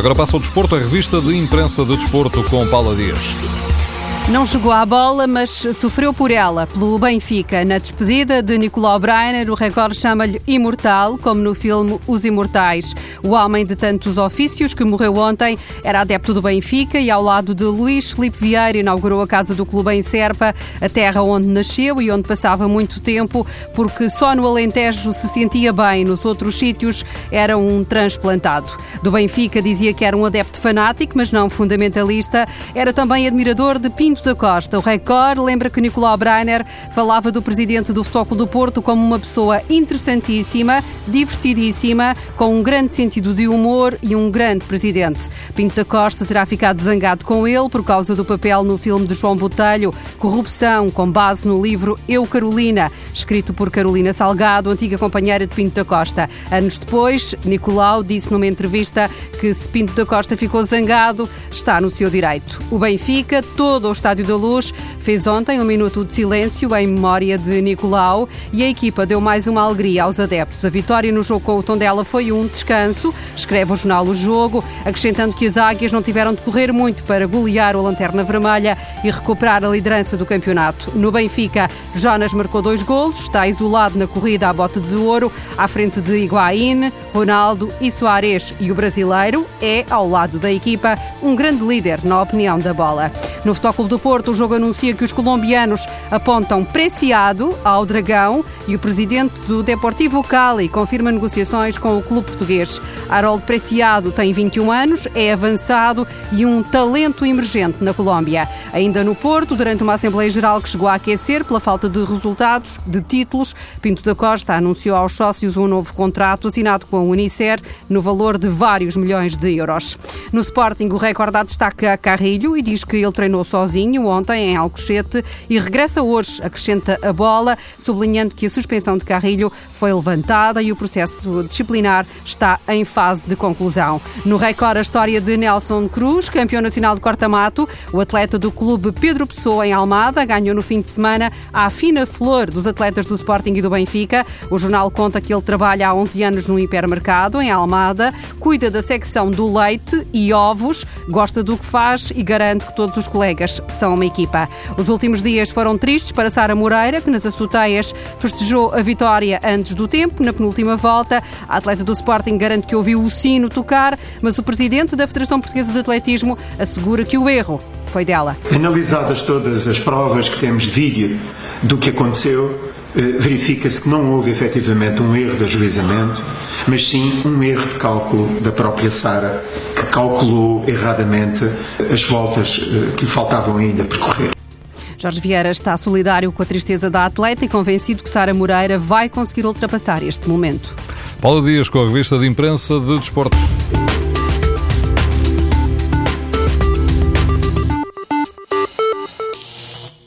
Agora passa ao desporto, a revista de imprensa de desporto com Paula Dias. Não jogou à bola, mas sofreu por ela, pelo Benfica. Na despedida de Nicolau Breiner, o recorde chama-lhe imortal, como no filme Os Imortais. O homem de tantos ofícios que morreu ontem era adepto do Benfica e, ao lado de Luís Felipe Vieira, inaugurou a casa do clube em Serpa, a terra onde nasceu e onde passava muito tempo, porque só no Alentejo se sentia bem, nos outros sítios era um transplantado. Do Benfica dizia que era um adepto fanático, mas não fundamentalista. Era também admirador de Pinto Pinto da Costa. O Record lembra que Nicolau Breiner falava do presidente do Futebol do Porto como uma pessoa interessantíssima, divertidíssima, com um grande sentido de humor e um grande presidente. Pinto da Costa terá ficado zangado com ele por causa do papel no filme de João Botelho, Corrupção, com base no livro Eu Carolina, escrito por Carolina Salgado, antiga companheira de Pinto da Costa. Anos depois, Nicolau disse numa entrevista que se Pinto da Costa ficou zangado, está no seu direito. O Benfica, todo o Estádio da Luz, fez ontem um minuto de silêncio em memória de Nicolau e a equipa deu mais uma alegria aos adeptos. A vitória no jogo com o Tondela foi um descanso, escreve o jornal O Jogo, acrescentando que as águias não tiveram de correr muito para golear o Lanterna Vermelha e recuperar a liderança do campeonato. No Benfica, Jonas marcou dois golos, está isolado na corrida à bote de ouro, à frente de Higuaín, Ronaldo e Soares. E o brasileiro é, ao lado da equipa, um grande líder, na opinião da bola. No Futebol do Porto, o jogo anuncia que os colombianos apontam Preciado ao Dragão e o presidente do Deportivo Cali confirma negociações com o clube português. Harold Preciado tem 21 anos, é avançado e um talento emergente na Colômbia. Ainda no Porto, durante uma Assembleia Geral que chegou a aquecer pela falta de resultados, de títulos, Pinto da Costa anunciou aos sócios um novo contrato assinado com a Unicer no valor de vários milhões de euros. No Sporting, o recorde destaca Carrilho e diz que ele treinou sozinho ontem em Alcochete e regressa hoje, acrescenta a bola, sublinhando que a suspensão de Carrilho foi levantada e o processo disciplinar está em fase de conclusão. No recorde, a história de Nelson Cruz, campeão nacional de corta-mato, o atleta do clube Pedro Pessoa em Almada, ganhou no fim de semana a fina flor dos atletas do Sporting e do Benfica. O jornal conta que ele trabalha há 11 anos no hipermercado em Almada, cuida da secção do leite e ovos, gosta do que faz e garante que todos os colegas são uma equipa. Os últimos dias foram tristes para Sara Moreira, que nas açoteias festejou a vitória antes do tempo, na penúltima volta. A atleta do Sporting garante que ouviu o sino tocar, mas o presidente da Federação Portuguesa de Atletismo assegura que o erro foi dela. Analisadas todas as provas que temos de vídeo do que aconteceu, eh, verifica-se que não houve efetivamente um erro de ajuizamento, mas sim um erro de cálculo da própria Sara, calculou erradamente as voltas eh, que lhe faltavam ainda percorrer. Jorge Vieira está solidário com a tristeza da atleta e convencido que Sara Moreira vai conseguir ultrapassar este momento. Paulo Dias com a revista de imprensa de Desporto.